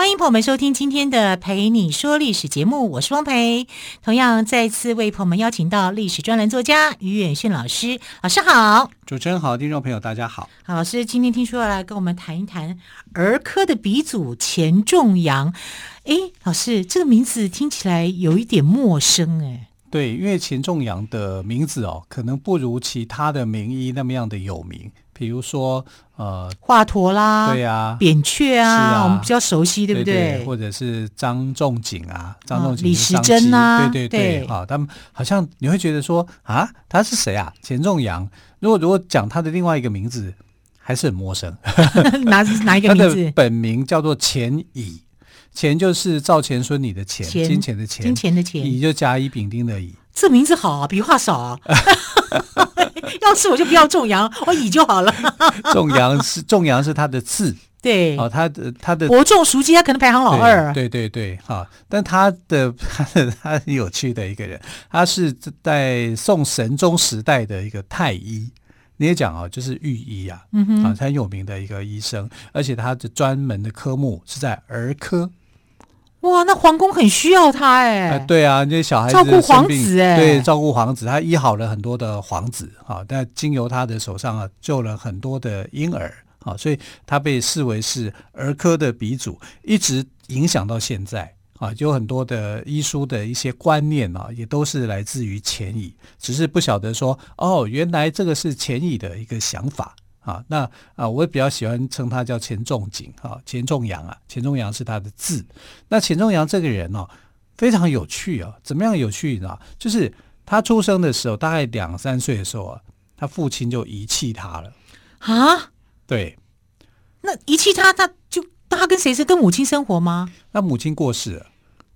欢迎朋友们收听今天的《陪你说历史》节目，我是汪培。同样再次为朋友们邀请到历史专栏作家于远炫老师，老师好。主持人好，听众朋友大家好。好，老师今天听说要来跟我们谈一谈儿科的鼻祖钱仲阳。哎，老师这个名字听起来有一点陌生哎。对，因为钱仲阳的名字哦，可能不如其他的名医那么样的有名。比如说，呃，华佗啦，对呀、啊，扁鹊啊，啊，我们比较熟悉，对不对？对对或者是张仲景啊，张仲景、李时珍啊，对对对，好，他们好像你会觉得说啊，他是谁啊？钱仲阳。如果如果讲他的另外一个名字，还是很陌生。哪哪一个名字？他的本名叫做钱乙，钱就是赵钱孙李的钱，钱，金钱的钱，金钱的钱，乙就甲乙丙丁的乙。这名字好啊，笔画少啊。要是我就不要仲扬，我乙就好了。仲扬是仲扬是他的字，对，哦，他的他的伯仲叔季，他可能排行老二。对对对，哈、哦，但他的他的他很有趣的一个人，他是在宋神宗时代的一个太医，你也讲啊，就是御医啊，嗯哼，啊，很有名的一个医生，而且他的专门的科目是在儿科。哇，那皇宫很需要他哎、呃。对啊，那些小孩子照顾皇子哎，对，照顾皇子，他医好了很多的皇子啊，但经由他的手上啊，救了很多的婴儿啊，所以他被视为是儿科的鼻祖，一直影响到现在啊，有很多的医书的一些观念啊，也都是来自于钱乙，只是不晓得说哦，原来这个是钱乙的一个想法。啊，那啊，我也比较喜欢称他叫钱仲景啊，钱仲阳啊，钱仲阳是他的字。那钱仲阳这个人哦，非常有趣啊，怎么样有趣呢？就是他出生的时候，大概两三岁的时候啊，他父亲就遗弃他了啊。对，那遗弃他，他就他跟谁是跟母亲生活吗？那母亲过世了，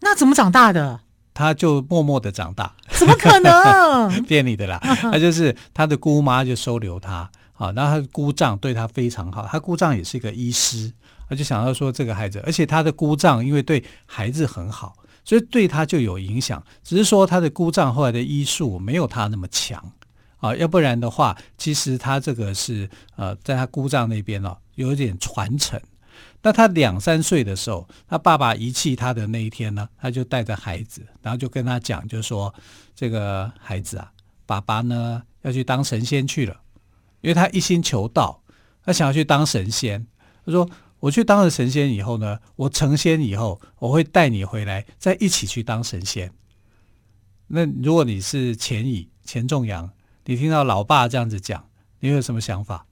那怎么长大的？他就默默的长大，怎么可能？骗你的啦，他就是他的姑妈就收留他。好，那他的姑丈对他非常好，他姑丈也是一个医师，他就想到说这个孩子，而且他的姑丈因为对孩子很好，所以对他就有影响。只是说他的姑丈后来的医术没有他那么强啊，要不然的话，其实他这个是呃，在他姑丈那边哦，有一点传承。那他两三岁的时候，他爸爸遗弃他的那一天呢，他就带着孩子，然后就跟他讲，就说这个孩子啊，爸爸呢要去当神仙去了。因为他一心求道，他想要去当神仙。他说：“我去当了神仙以后呢，我成仙以后，我会带你回来，再一起去当神仙。”那如果你是钱乙、钱仲阳，你听到老爸这样子讲，你有什么想法？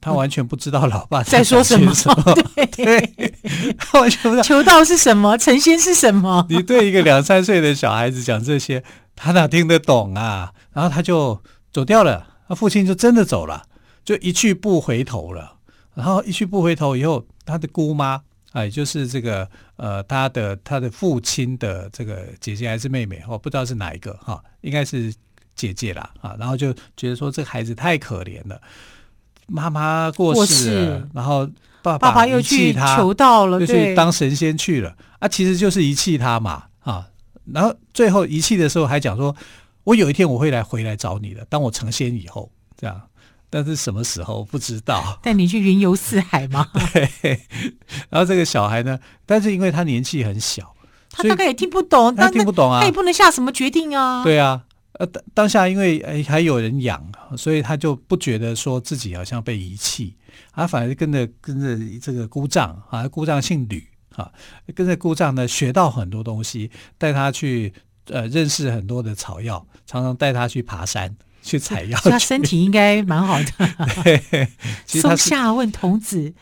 他完全不知道老爸在说什么。对，对他完全不知道求道是什么，成仙是什么。你对一个两三岁的小孩子讲这些，他哪听得懂啊？然后他就走掉了。他父亲就真的走了，就一去不回头了。然后一去不回头以后，他的姑妈，哎，就是这个呃，他的他的父亲的这个姐姐还是妹妹，我不知道是哪一个哈，应该是姐姐啦啊。然后就觉得说这个孩子太可怜了，妈妈过世了，世然后爸爸，爸爸又去求道了，就去当神仙去了啊，其实就是遗弃他嘛啊。然后最后遗弃的时候还讲说。我有一天我会来回来找你的，当我成仙以后，这样，但是什么时候不知道。带你去云游四海吗？对。然后这个小孩呢，但是因为他年纪很小，他大概也听不懂，他听不懂啊，他也不能下什么决定啊。对啊，呃，当当下因为哎还有人养，所以他就不觉得说自己好像被遗弃，他反而跟着跟着这个姑丈啊，姑丈姓吕啊，跟着姑丈呢学到很多东西，带他去。呃，认识很多的草药，常常带他去爬山去采药。他身体应该蛮好的。对，松下问童子，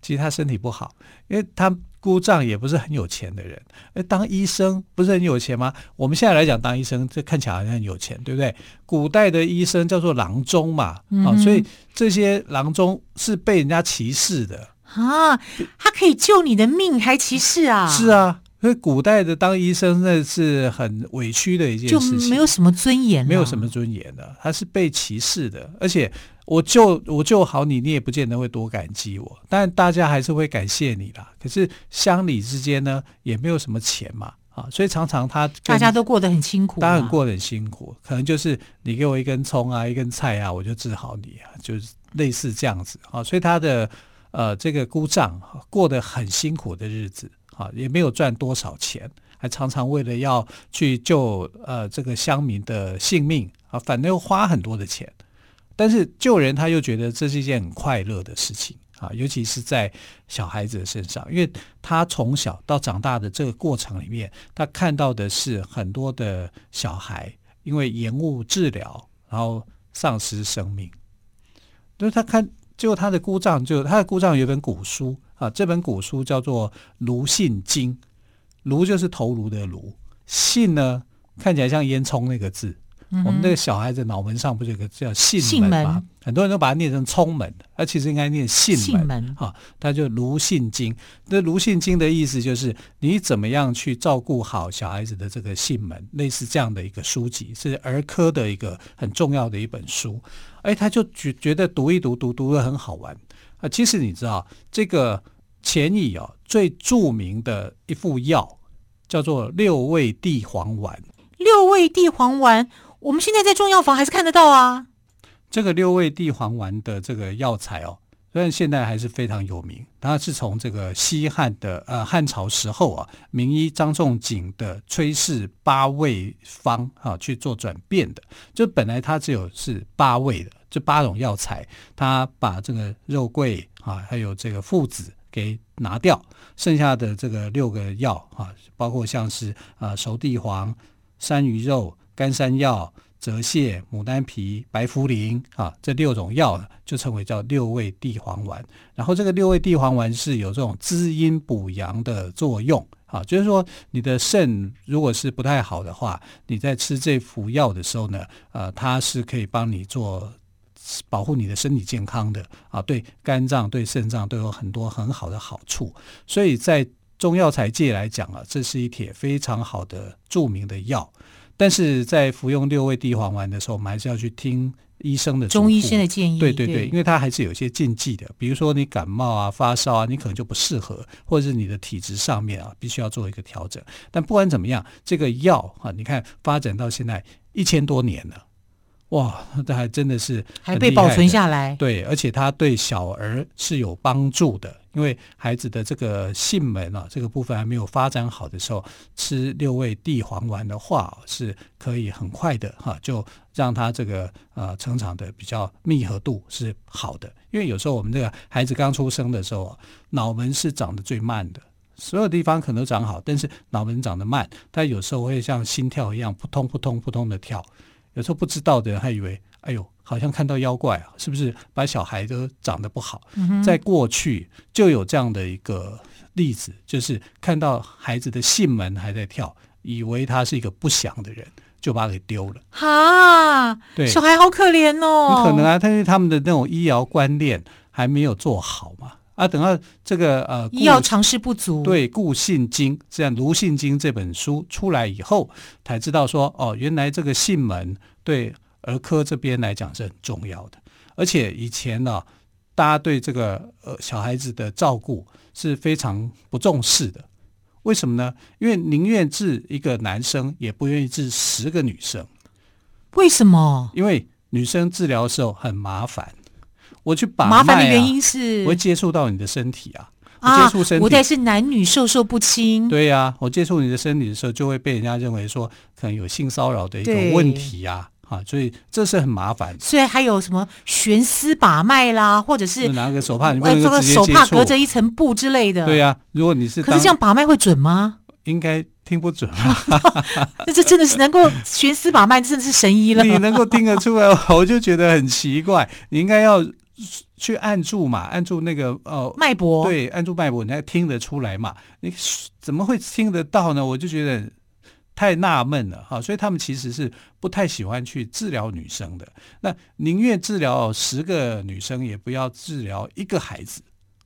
其实他身体不好，因为他姑丈也不是很有钱的人。哎，当医生不是很有钱吗？我们现在来讲，当医生这看起来好像很有钱，对不对？古代的医生叫做郎中嘛，嗯、啊，所以这些郎中是被人家歧视的啊。他可以救你的命，还歧视啊？是啊。所以古代的当医生那是很委屈的一件事情，就没有什么尊严，没有什么尊严的，他是被歧视的。而且我救我救好你，你也不见得会多感激我，但大家还是会感谢你啦。可是乡里之间呢，也没有什么钱嘛，啊，所以常常他大家都过得很辛苦，当然过得很辛苦，可能就是你给我一根葱啊，一根菜啊，我就治好你啊，就是类似这样子啊。所以他的呃这个姑丈过得很辛苦的日子。啊，也没有赚多少钱，还常常为了要去救呃这个乡民的性命啊，反正又花很多的钱。但是救人他又觉得这是一件很快乐的事情啊，尤其是在小孩子的身上，因为他从小到长大的这个过程里面，他看到的是很多的小孩因为延误治疗，然后丧失生命。就是他看，就他的姑丈，就他的姑丈有本古书。啊，这本古书叫做《卢信经》，卢就是头颅的卢，信呢看起来像烟囱那个字。嗯、我们那个小孩子脑门上不是有个叫信门吗？门很多人都把它念成聪门，它其实应该念信门。信门啊，它就《卢信经》。那《卢信经》的意思就是你怎么样去照顾好小孩子的这个信门，类似这样的一个书籍，是儿科的一个很重要的一本书。哎，他就觉觉得读一读，读读的很好玩。啊，其实你知道这个钱乙哦，最著名的一副药叫做六味地黄丸。六味地黄丸，我们现在在中药房还是看得到啊。这个六味地黄丸的这个药材哦，虽然现在还是非常有名，它是从这个西汉的呃汉朝时候啊，名医张仲景的崔氏八味方啊去做转变的。就本来它只有是八味的。这八种药材，他把这个肉桂啊，还有这个附子给拿掉，剩下的这个六个药啊，包括像是啊熟地黄、山萸肉、干山药、泽泻、牡丹皮、白茯苓啊，这六种药呢，就称为叫六味地黄丸。然后这个六味地黄丸是有这种滋阴补阳的作用啊，就是说你的肾如果是不太好的话，你在吃这副药的时候呢，呃，它是可以帮你做。保护你的身体健康的啊，对肝脏、对肾脏都有很多很好的好处。所以在中药材界来讲啊，这是一帖非常好的著名的药。但是在服用六味地黄丸的时候，我们还是要去听医生的中医生的建议。对对对，对因为它还是有些禁忌的。比如说你感冒啊、发烧啊，你可能就不适合，或者是你的体质上面啊，必须要做一个调整。但不管怎么样，这个药啊，你看发展到现在一千多年了。哇，这还真的是还被保存下来。对，而且它对小儿是有帮助的，因为孩子的这个囟门啊，这个部分还没有发展好的时候，吃六味地黄丸的话，是可以很快的哈，就让他这个呃成长的比较密合度是好的。因为有时候我们这个孩子刚出生的时候，脑门是长得最慢的，所有地方可能都长好，但是脑门长得慢，他有时候会像心跳一样扑通扑通扑通的跳。有时候不知道的人还以为，哎呦，好像看到妖怪啊，是不是把小孩都长得不好？嗯、哼在过去就有这样的一个例子，就是看到孩子的囟门还在跳，以为他是一个不祥的人，就把他给丢了。哈，对，小孩好可怜哦。你可能啊，但是他们的那种医疗观念还没有做好嘛。啊，等到这个呃医药常识不足，对《顾信经》这样《卢信经》这本书出来以后，才知道说哦，原来这个囟门对儿科这边来讲是很重要的。而且以前呢、啊，大家对这个呃小孩子的照顾是非常不重视的。为什么呢？因为宁愿治一个男生，也不愿意治十个女生。为什么？因为女生治疗的时候很麻烦。我去把麻烦的原因是，我会接触到你的身体啊，啊接触身体，我也是男女授受不亲。对呀、啊，我接触你的身体的时候，就会被人家认为说可能有性骚扰的一种问题呀、啊，啊，所以这是很麻烦。所以还有什么悬丝把脉啦，或者是拿个手帕，你不能手帕隔着一层布之类的。对呀、啊，如果你是，可是这样把脉会准吗？应该听不准啊。那这真的是能够悬丝把脉，真的是神医了。你能够听得出来，我就觉得很奇怪。你应该要。去按住嘛，按住那个呃脉搏，对，按住脉搏，你才听得出来嘛。你怎么会听得到呢？我就觉得太纳闷了哈。所以他们其实是不太喜欢去治疗女生的。那宁愿治疗十个女生，也不要治疗一个孩子。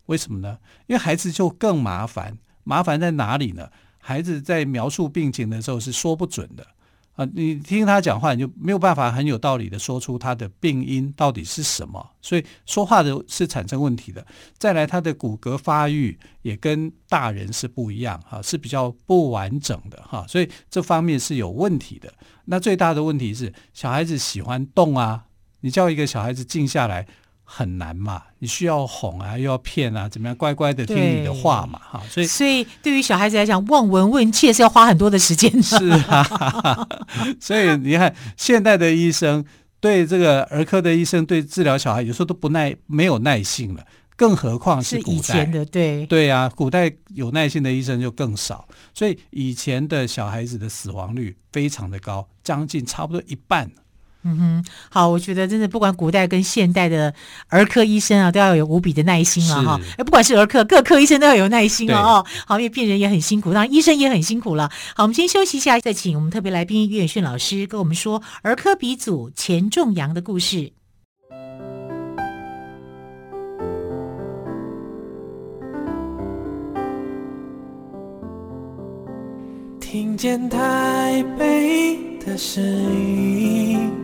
为什么呢？因为孩子就更麻烦。麻烦在哪里呢？孩子在描述病情的时候是说不准的。啊，你听他讲话，你就没有办法很有道理的说出他的病因到底是什么，所以说话的是产生问题的。再来，他的骨骼发育也跟大人是不一样，哈，是比较不完整的，哈，所以这方面是有问题的。那最大的问题是，小孩子喜欢动啊，你叫一个小孩子静下来。很难嘛，你需要哄啊，又要骗啊，怎么样乖乖的听你的话嘛，哈，所以所以对于小孩子来讲，望闻问切是要花很多的时间的。是啊，所以你看，现代的医生对这个儿科的医生对治疗小孩有时候都不耐，没有耐性了，更何况是古代，是以前的，对对啊，古代有耐性的医生就更少，所以以前的小孩子的死亡率非常的高，将近差不多一半。嗯哼，好，我觉得真的不管古代跟现代的儿科医生啊，都要有无比的耐心了哈。哎，不管是儿科，各科医生都要有耐心了哦。好，因为病人也很辛苦，当然医生也很辛苦了。好，我们先休息一下，再请我们特别来宾岳远炫老师跟我们说儿科鼻祖钱仲阳的故事。听见台北的声音。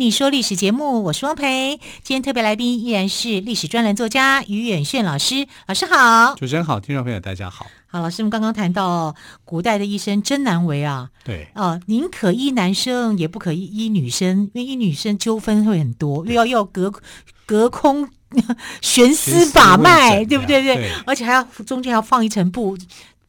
蓓你说历史节目，我是汪培。今天特别来宾依然是历史专栏作家于远炫老师，老师好。主持人好，听众朋友大家好。好，老师，我们刚刚谈到古代的医生真难为啊。对。哦，宁可医男生，也不可以医女生，因为医女生纠纷会很多，又要要隔隔空悬丝把脉，对不对？对。对而且还要中间还要放一层布。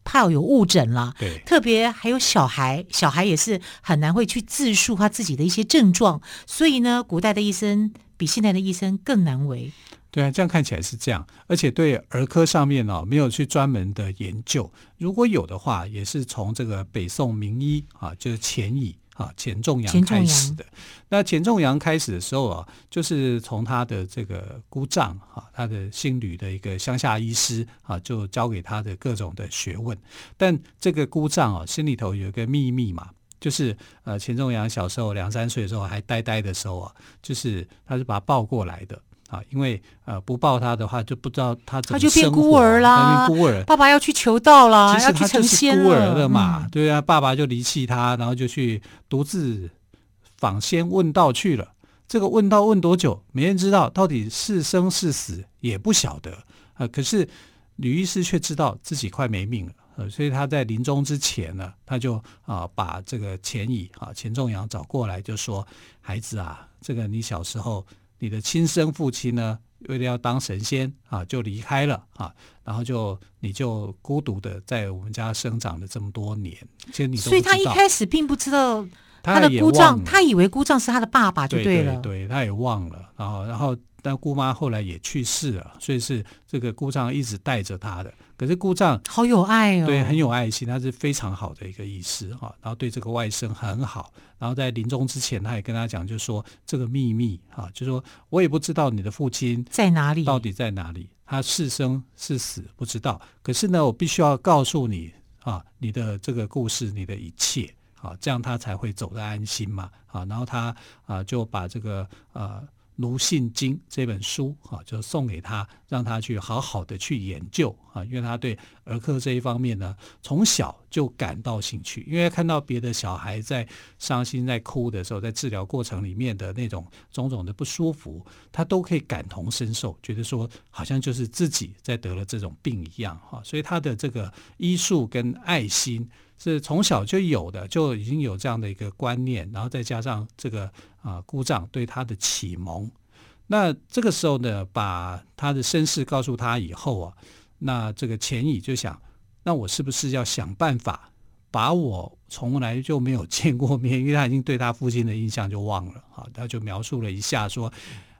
怕有误诊了，对，特别还有小孩，小孩也是很难会去自述他自己的一些症状，所以呢，古代的医生比现在的医生更难为。对啊，这样看起来是这样，而且对儿科上面哦，没有去专门的研究，如果有的话，也是从这个北宋名医啊，就是钱乙。啊，钱仲阳开始的。那钱仲阳开始的时候啊，就是从他的这个姑丈啊，他的姓吕的一个乡下医师啊，就教给他的各种的学问。但这个姑丈啊，心里头有一个秘密嘛，就是呃，钱仲阳小时候两三岁的时候还呆呆的时候啊，就是他是把他抱过来的。啊，因为呃不抱他的话，就不知道他怎么他就变孤儿啦。孤儿，爸爸要去求道了，其实他就是孤儿了嘛。嗯、对啊，爸爸就离弃他，然后就去独自访仙问道去了。这个问道问多久，没人知道，到底是生是死也不晓得。呃，可是吕医师却知道自己快没命了，呃，所以他在临终之前呢，他就啊、呃、把这个钱乙啊钱仲阳找过来，就说：“孩子啊，这个你小时候。”你的亲生父亲呢，为了要当神仙啊，就离开了啊，然后就你就孤独的在我们家生长了这么多年，其实你所以他一开始并不知道他的姑丈，他以为姑丈是他的爸爸，就对了，对，对，对，他也忘了，然后然后。但姑妈后来也去世了，所以是这个姑丈一直带着他的。可是故障好有爱哦，对，很有爱心，他是非常好的一个医师哈。然后对这个外甥很好，然后在临终之前，他也跟他讲，就说这个秘密哈，就说我也不知道你的父亲在哪里，到底在哪里，他是生是死不知道。可是呢，我必须要告诉你啊，你的这个故事，你的一切啊，这样他才会走得安心嘛啊。然后他啊就把这个呃。《卢信经》这本书啊，就送给他，让他去好好的去研究啊，因为他对儿科这一方面呢，从小就感到兴趣，因为看到别的小孩在伤心、在哭的时候，在治疗过程里面的那种种种的不舒服，他都可以感同身受，觉得说好像就是自己在得了这种病一样哈，所以他的这个医术跟爱心。是从小就有的，就已经有这样的一个观念，然后再加上这个啊、呃、姑丈对他的启蒙，那这个时候呢，把他的身世告诉他以后啊，那这个钱乙就想，那我是不是要想办法把我从来就没有见过面，因为他已经对他父亲的印象就忘了。好，他就描述了一下说，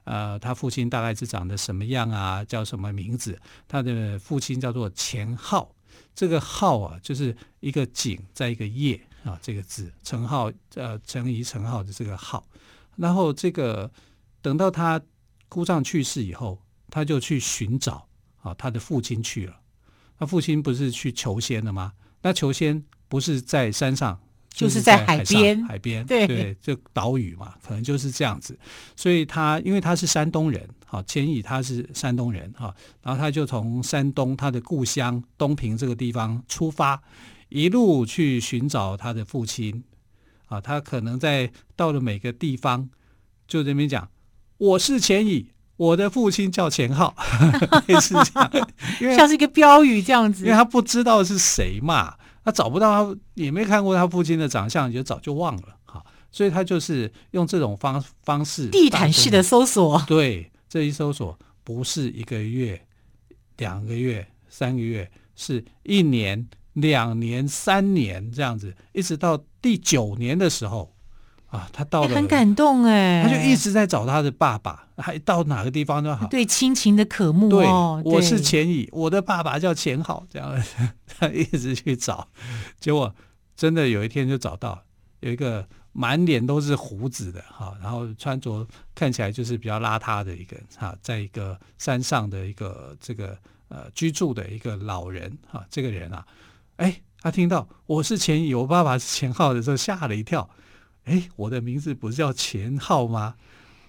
呃，他父亲大概是长得什么样啊，叫什么名字？他的父亲叫做钱浩，这个浩啊，就是一个井在一个业啊，这个字，陈浩，呃，陈仪陈浩的这个浩。然后这个等到他姑丈去世以后，他就去寻找啊他的父亲去了。他父亲不是去求仙了吗？那求仙不是在山上，就是在海边，海边对对，就岛屿嘛，可能就是这样子。所以他因为他是山东人，哈，钱乙他是山东人，哈，然后他就从山东他的故乡东平这个地方出发，一路去寻找他的父亲，啊，他可能在到了每个地方，就这边讲，我是钱乙。我的父亲叫钱浩，类似这样，因为 像是一个标语这样子。因为他不知道是谁嘛，他找不到他，也没看过他父亲的长相，也早就忘了哈。所以他就是用这种方方式，地毯式的搜索。对，这一搜索不是一个月、两个月、三个月，是一年、两年、三年这样子，一直到第九年的时候。啊，他到了，很感动哎，他就一直在找他的爸爸，还到哪个地方都好，对亲情的渴慕哦。对，我是钱乙，我的爸爸叫钱浩，这样 他一直去找，结果真的有一天就找到，有一个满脸都是胡子的哈，然后穿着看起来就是比较邋遢的一个人哈，在一个山上的一个这个呃居住的一个老人哈，这个人啊，哎，他听到我是钱乙，我爸爸是钱浩的时候吓了一跳。哎，我的名字不是叫钱浩吗？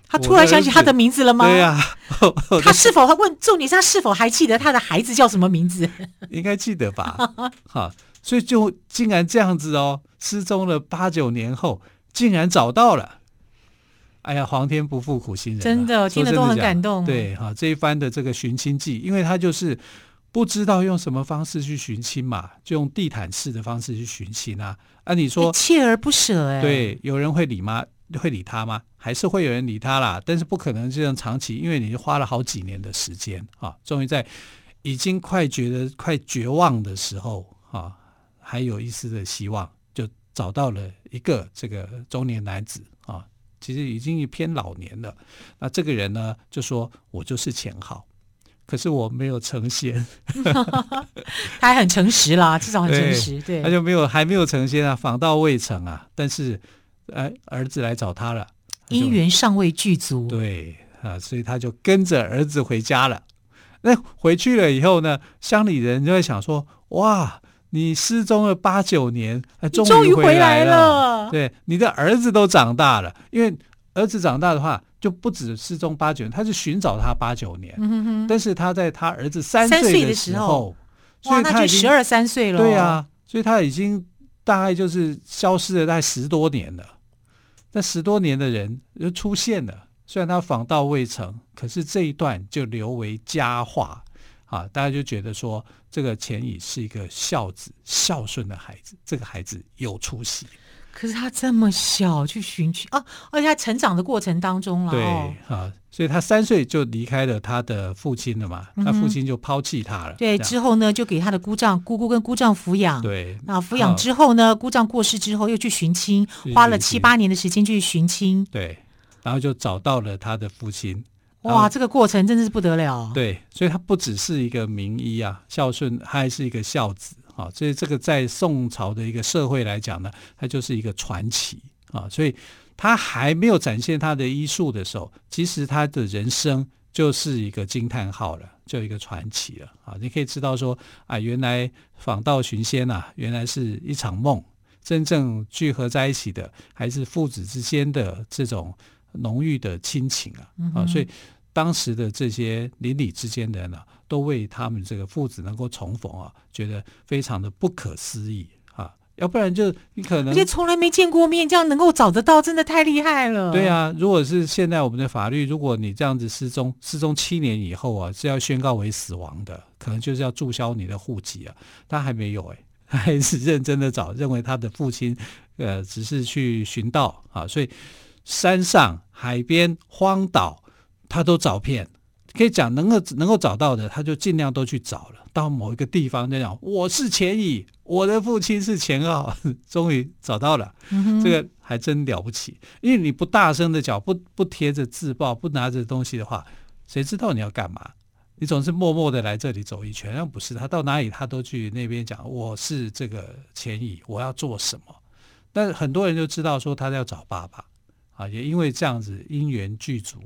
他突然想起他的名字了吗？对呀、啊，他是否他问重点是他是否还记得他的孩子叫什么名字？应该记得吧？哈，所以就竟然这样子哦，失踪了八九年后，竟然找到了。哎呀，皇天不负苦心人，真的听得都很感动。对哈，这一番的这个寻亲记，因为他就是。不知道用什么方式去寻亲嘛，就用地毯式的方式去寻亲啊！啊，你说锲而不舍哎，对，有人会理吗？会理他吗？还是会有人理他啦？但是不可能这样长期，因为你花了好几年的时间啊，终于在已经快觉得快绝望的时候啊，还有一丝的希望，就找到了一个这个中年男子啊，其实已经偏老年了。那这个人呢，就说我就是钱浩。可是我没有成仙，他还很诚实啦，至少很诚实。对，对他就没有还没有成仙啊，访道未成啊。但是，哎，儿子来找他了，姻缘尚未具足。对啊，所以他就跟着儿子回家了。那回去了以后呢，乡里人就会想说：哇，你失踪了八九年，终于回来了。来了对，你的儿子都长大了，因为儿子长大的话。就不止失踪八九年，他是寻找他八九年，嗯、哼哼，但是他在他儿子三岁的时候，哇，那就十二三岁了。对啊，所以他已经大概就是消失了大概十多年了。那十多年的人就出现了，虽然他访道未成，可是这一段就留为佳话啊！大家就觉得说，这个钱乙是一个孝子、孝顺的孩子，这个孩子有出息。可是他这么小去寻亲啊，而且他成长的过程当中了，对哦、啊，所以他三岁就离开了他的父亲了嘛，他、嗯、父亲就抛弃他了。对，之后呢，就给他的姑丈、姑姑跟姑丈抚养。对，那抚养之后呢，姑丈过世之后，又去寻亲，花了七八年的时间去寻亲。对，然后就找到了他的父亲。哇，这个过程真的是不得了。对，所以他不只是一个名医啊，孝顺，他还是一个孝子。啊，所以这个在宋朝的一个社会来讲呢，它就是一个传奇啊。所以他还没有展现他的医术的时候，其实他的人生就是一个惊叹号了，就一个传奇了啊。你可以知道说啊，原来访道寻仙呐，原来是一场梦，真正聚合在一起的还是父子之间的这种浓郁的亲情啊。啊，所以当时的这些邻里之间的人呢。都为他们这个父子能够重逢啊，觉得非常的不可思议啊！要不然就你可能而且从来没见过面，这样能够找得到，真的太厉害了。对啊，如果是现在我们的法律，如果你这样子失踪，失踪七年以后啊，是要宣告为死亡的，可能就是要注销你的户籍啊。他还没有哎、欸，他还是认真的找，认为他的父亲呃只是去寻道啊，所以山上、海边、荒岛，他都找遍。可以讲，能够能够找到的，他就尽量都去找了。到某一个地方，就讲我是钱乙，我的父亲是钱顥，终于找到了，嗯、这个还真了不起。因为你不大声的讲，不不贴着自报，不拿着东西的话，谁知道你要干嘛？你总是默默的来这里走一圈，那不是他到哪里他都去那边讲，我是这个钱乙，我要做什么？但很多人就知道说他要找爸爸啊，也因为这样子因缘具足，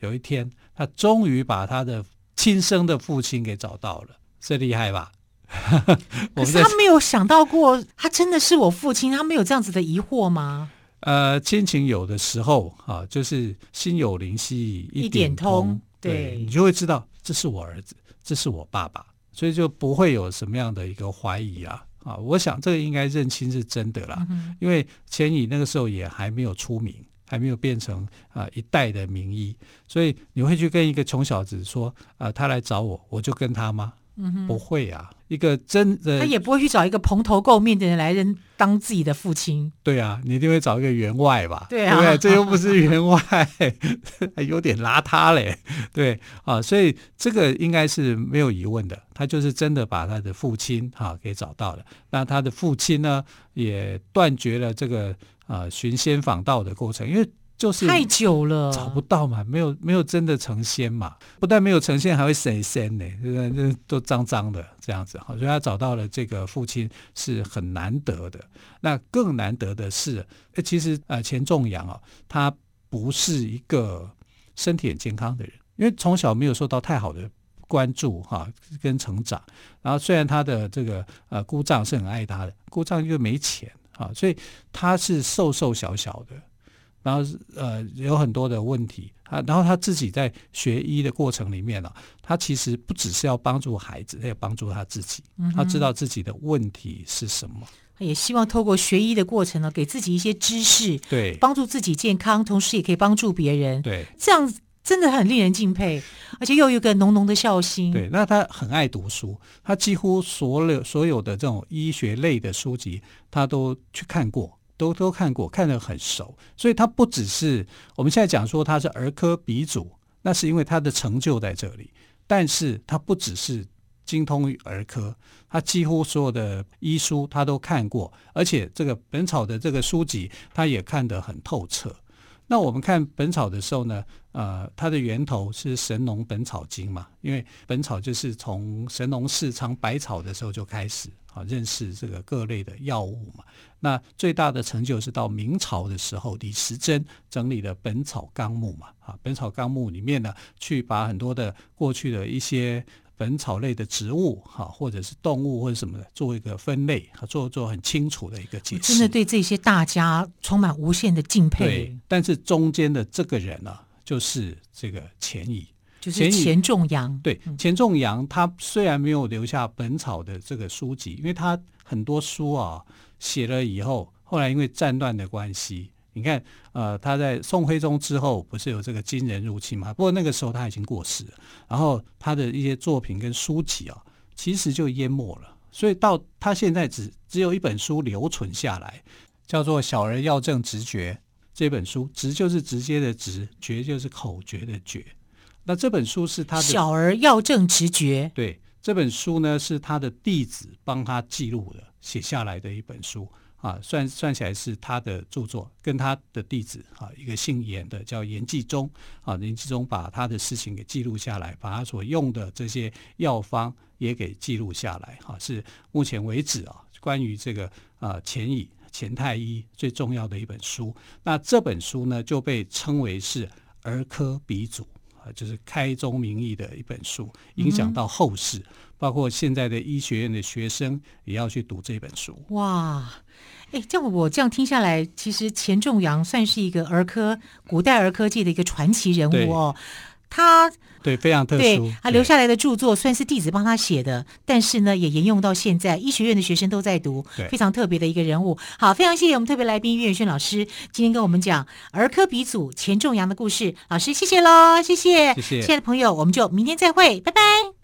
有一天他终于把他的亲生的父亲给找到了，这厉害吧？可是他没有想到过，他真的是我父亲，他没有这样子的疑惑吗？呃，亲情有的时候啊，就是心有灵犀一点通，对，对你就会知道这是我儿子，这是我爸爸，所以就不会有什么样的一个怀疑啊啊！我想这个应该认清是真的啦，嗯、因为钱乙那个时候也还没有出名，还没有变成啊一代的名医，所以你会去跟一个穷小子说啊，他来找我，我就跟他吗？嗯、不会啊，一个真的他也不会去找一个蓬头垢面的人来认当自己的父亲。对啊，你一定会找一个员外吧？对啊，对，这又不是员外，还 有点邋遢嘞。对啊，所以这个应该是没有疑问的，他就是真的把他的父亲哈、啊、给找到了。那他的父亲呢，也断绝了这个啊寻仙访道的过程，因为。就是太久了，找不到嘛，没有没有真的成仙嘛，不但没有成仙，还会神仙呢，对不对？都脏脏的这样子，好，所以他找到了这个父亲是很难得的。那更难得的是，其实呃，钱仲阳啊，他不是一个身体很健康的人，因为从小没有受到太好的关注哈，跟成长。然后虽然他的这个呃姑丈是很爱他的，姑丈又没钱啊，所以他是瘦瘦小小的。然后呃有很多的问题啊，然后他自己在学医的过程里面呢、啊，他其实不只是要帮助孩子，他也帮助他自己。他知道自己的问题是什么，他也希望透过学医的过程呢，给自己一些知识，对，帮助自己健康，同时也可以帮助别人。对，这样真的很令人敬佩，而且又有一个浓浓的孝心。对，那他很爱读书，他几乎所有所有的这种医学类的书籍，他都去看过。都都看过，看得很熟，所以他不只是我们现在讲说他是儿科鼻祖，那是因为他的成就在这里。但是他不只是精通于儿科，他几乎所有的医书他都看过，而且这个本草的这个书籍他也看得很透彻。那我们看本草的时候呢，呃，它的源头是《神农本草经》嘛，因为本草就是从神农氏尝百草的时候就开始。啊，认识这个各类的药物嘛。那最大的成就是到明朝的时候，李时珍整理了《本草纲目》嘛。啊，《本草纲目》里面呢，去把很多的过去的一些本草类的植物，哈，或者是动物或者什么的，做一个分类，做做很清楚的一个解释。真的对这些大家充满无限的敬佩。对，但是中间的这个人呢、啊，就是这个钱乙。就是钱仲阳，对，钱仲阳他虽然没有留下本草的这个书籍，因为他很多书啊写了以后，后来因为战乱的关系，你看，呃，他在宋徽宗之后不是有这个金人入侵嘛？不过那个时候他已经过世了，然后他的一些作品跟书籍啊，其实就淹没了，所以到他现在只只有一本书留存下来，叫做《小儿药证直觉》这本书，直就是直接的直，诀就是口诀的诀。那这本书是他的《小儿药证直觉》。对，这本书呢是他的弟子帮他记录的，写下来的一本书啊，算算起来是他的著作，跟他的弟子啊，一个姓严的叫严继忠啊，严继忠把他的事情给记录下来，把他所用的这些药方也给记录下来哈、啊，是目前为止啊，关于这个啊钱颐钱太医最重要的一本书。那这本书呢就被称为是儿科鼻祖。啊，就是开宗明义的一本书，影响到后世，嗯、包括现在的医学院的学生也要去读这本书。哇，哎，这样我这样听下来，其实钱仲阳算是一个儿科古代儿科界的一个传奇人物哦。他对非常特殊，对他留下来的著作虽然是弟子帮他写的，但是呢，也沿用到现在，医学院的学生都在读，非常特别的一个人物。好，非常谢谢我们特别来宾岳远轩老师今天跟我们讲儿科鼻祖钱仲阳的故事。老师，谢谢喽，谢谢，谢谢，亲爱的朋友，我们就明天再会，拜拜。